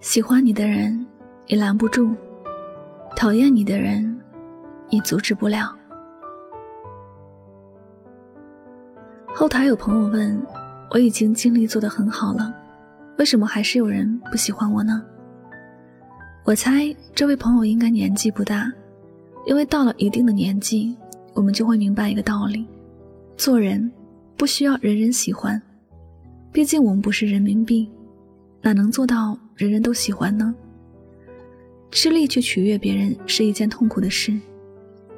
喜欢你的人，也拦不住；讨厌你的人，也阻止不了。后台有朋友问：“我已经尽力做得很好了，为什么还是有人不喜欢我呢？”我猜这位朋友应该年纪不大，因为到了一定的年纪，我们就会明白一个道理：做人不需要人人喜欢，毕竟我们不是人民币。哪能做到人人都喜欢呢？吃力去取悦别人是一件痛苦的事，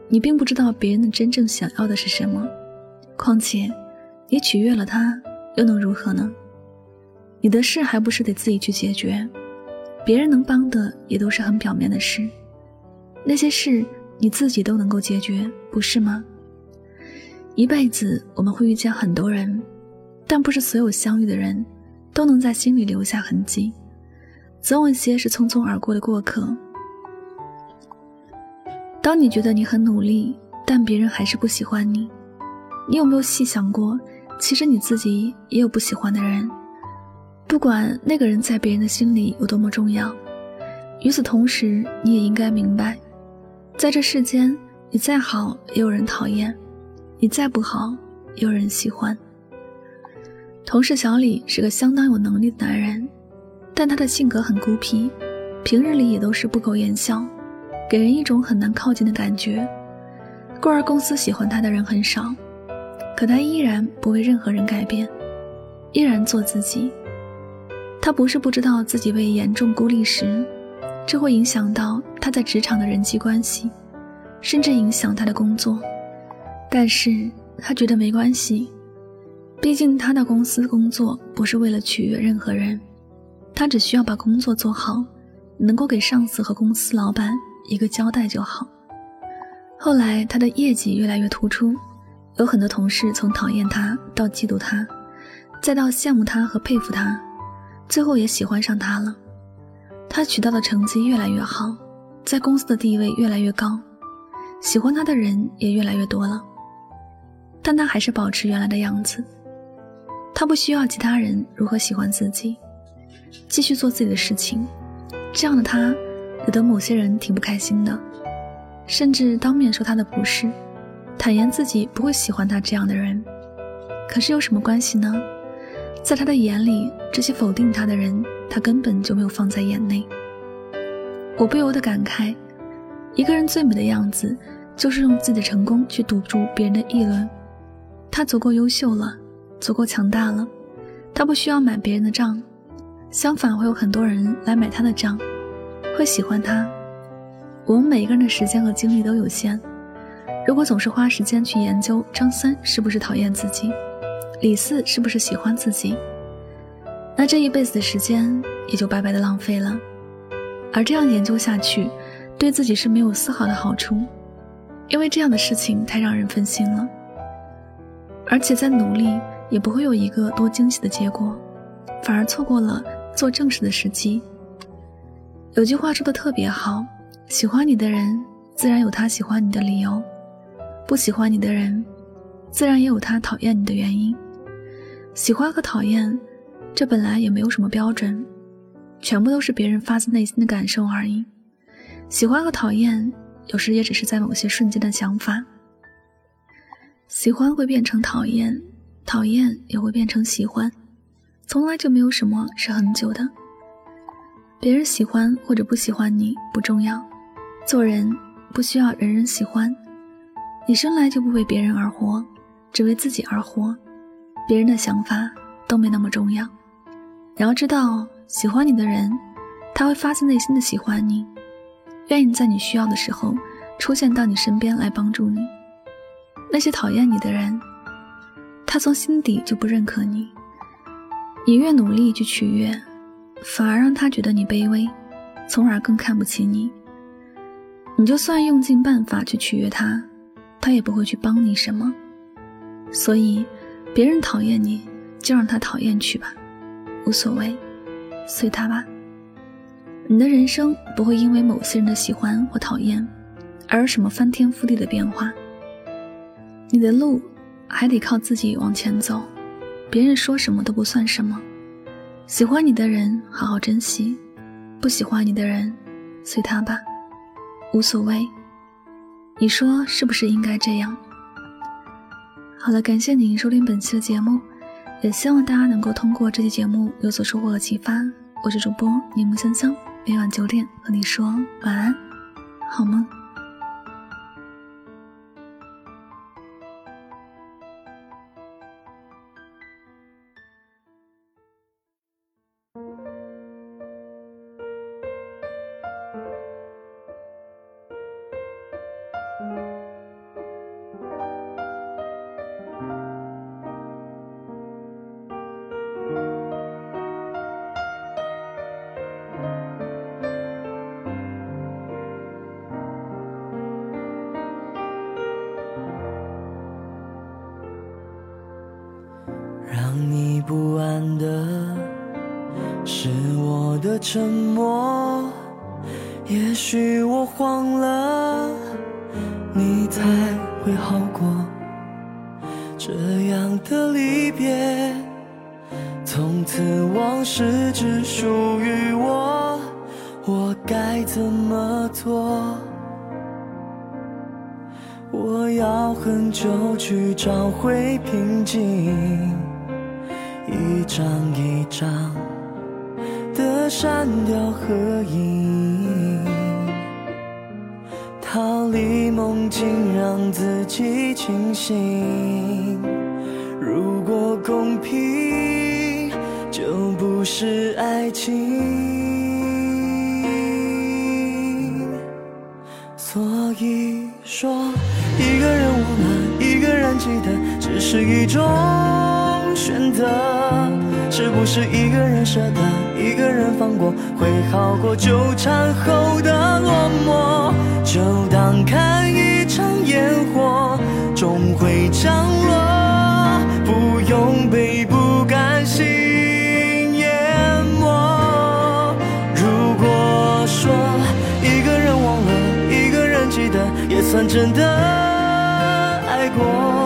你并不知道别人的真正想要的是什么。况且，你取悦了他，又能如何呢？你的事还不是得自己去解决，别人能帮的也都是很表面的事，那些事你自己都能够解决，不是吗？一辈子我们会遇见很多人，但不是所有相遇的人。都能在心里留下痕迹，总有一些是匆匆而过的过客。当你觉得你很努力，但别人还是不喜欢你，你有没有细想过，其实你自己也有不喜欢的人？不管那个人在别人的心里有多么重要，与此同时，你也应该明白，在这世间，你再好也有人讨厌，你再不好也有人喜欢。同事小李是个相当有能力的男人，但他的性格很孤僻，平日里也都是不苟言笑，给人一种很难靠近的感觉。故而公司喜欢他的人很少，可他依然不为任何人改变，依然做自己。他不是不知道自己被严重孤立时，这会影响到他在职场的人际关系，甚至影响他的工作，但是他觉得没关系。毕竟他到公司工作不是为了取悦任何人，他只需要把工作做好，能够给上司和公司老板一个交代就好。后来他的业绩越来越突出，有很多同事从讨厌他到嫉妒他，再到羡慕他和佩服他，最后也喜欢上他了。他取到的成绩越来越好，在公司的地位越来越高，喜欢他的人也越来越多了，但他还是保持原来的样子。他不需要其他人如何喜欢自己，继续做自己的事情。这样的他，惹得某些人挺不开心的，甚至当面说他的不是，坦言自己不会喜欢他这样的人。可是有什么关系呢？在他的眼里，这些否定他的人，他根本就没有放在眼内。我不由得感慨：一个人最美的样子，就是用自己的成功去堵住别人的议论。他足够优秀了。足够强大了，他不需要买别人的账，相反会有很多人来买他的账，会喜欢他。我们每一个人的时间和精力都有限，如果总是花时间去研究张三是不是讨厌自己，李四是不是喜欢自己，那这一辈子的时间也就白白的浪费了。而这样研究下去，对自己是没有丝毫的好处，因为这样的事情太让人分心了，而且在努力。也不会有一个多惊喜的结果，反而错过了做正事的时机。有句话说的特别好：喜欢你的人，自然有他喜欢你的理由；不喜欢你的人，自然也有他讨厌你的原因。喜欢和讨厌，这本来也没有什么标准，全部都是别人发自内心的感受而已。喜欢和讨厌，有时也只是在某些瞬间的想法。喜欢会变成讨厌。讨厌也会变成喜欢，从来就没有什么是很久的。别人喜欢或者不喜欢你不重要，做人不需要人人喜欢。你生来就不为别人而活，只为自己而活，别人的想法都没那么重要。你要知道，喜欢你的人，他会发自内心的喜欢你，愿意在你需要的时候出现到你身边来帮助你。那些讨厌你的人。他从心底就不认可你，你越努力去取悦，反而让他觉得你卑微，从而更看不起你。你就算用尽办法去取悦他，他也不会去帮你什么。所以，别人讨厌你，就让他讨厌去吧，无所谓，随他吧。你的人生不会因为某些人的喜欢或讨厌，而有什么翻天覆地的变化。你的路。还得靠自己往前走，别人说什么都不算什么。喜欢你的人，好好珍惜；不喜欢你的人，随他吧，无所谓。你说是不是应该这样？好了，感谢您收听本期的节目，也希望大家能够通过这期节目有所收获和启发。我是主播柠檬香香，每晚九点和你说晚安，好梦。是我的沉默，也许我慌了，你才会好过。这样的离别，从此往事只属于我，我该怎么做？我要很久去找回平静。一张一张删掉合影，逃离梦境，让自己清醒。如果公平，就不是爱情。所以说，一个人忘了，一个人记得，只是一种。选择是不是一个人舍得，一个人放过，会好过纠缠后的落寞？就当看一场烟火，终会降落，不用被不甘心淹没。如果说一个人忘了，一个人记得，也算真的爱过。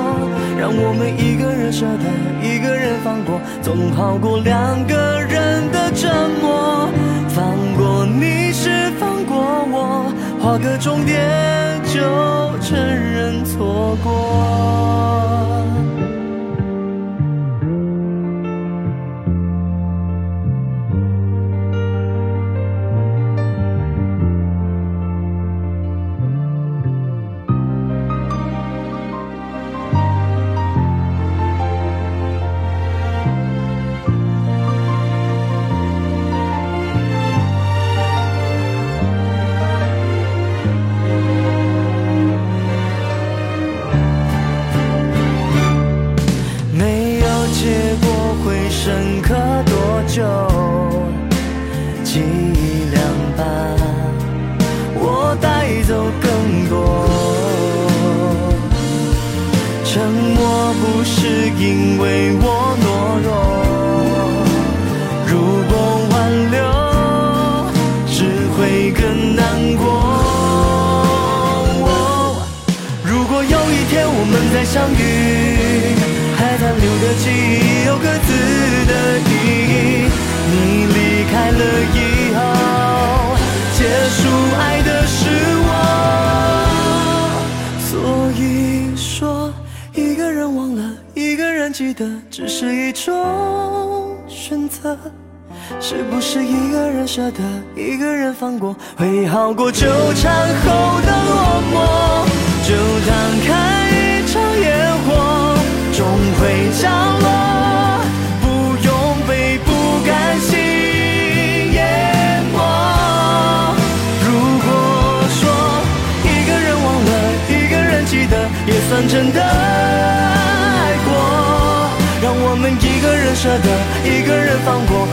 让我们一个人舍得，一个人放过，总好过两个人的折磨。放过你是放过我，画个终点就承认错过。相遇，还残留的记忆有各自的意义。你离开了以后，结束爱的是我，所以说一个人忘了。一个人记得只是一种选择，是不是一个人舍得，一个人放过，会好过纠缠后的落寞？就当看，终会降落，不用被不甘心淹没。如果说一个人忘了，一个人记得，也算真的爱过。让我们一个人舍得，一个人放过，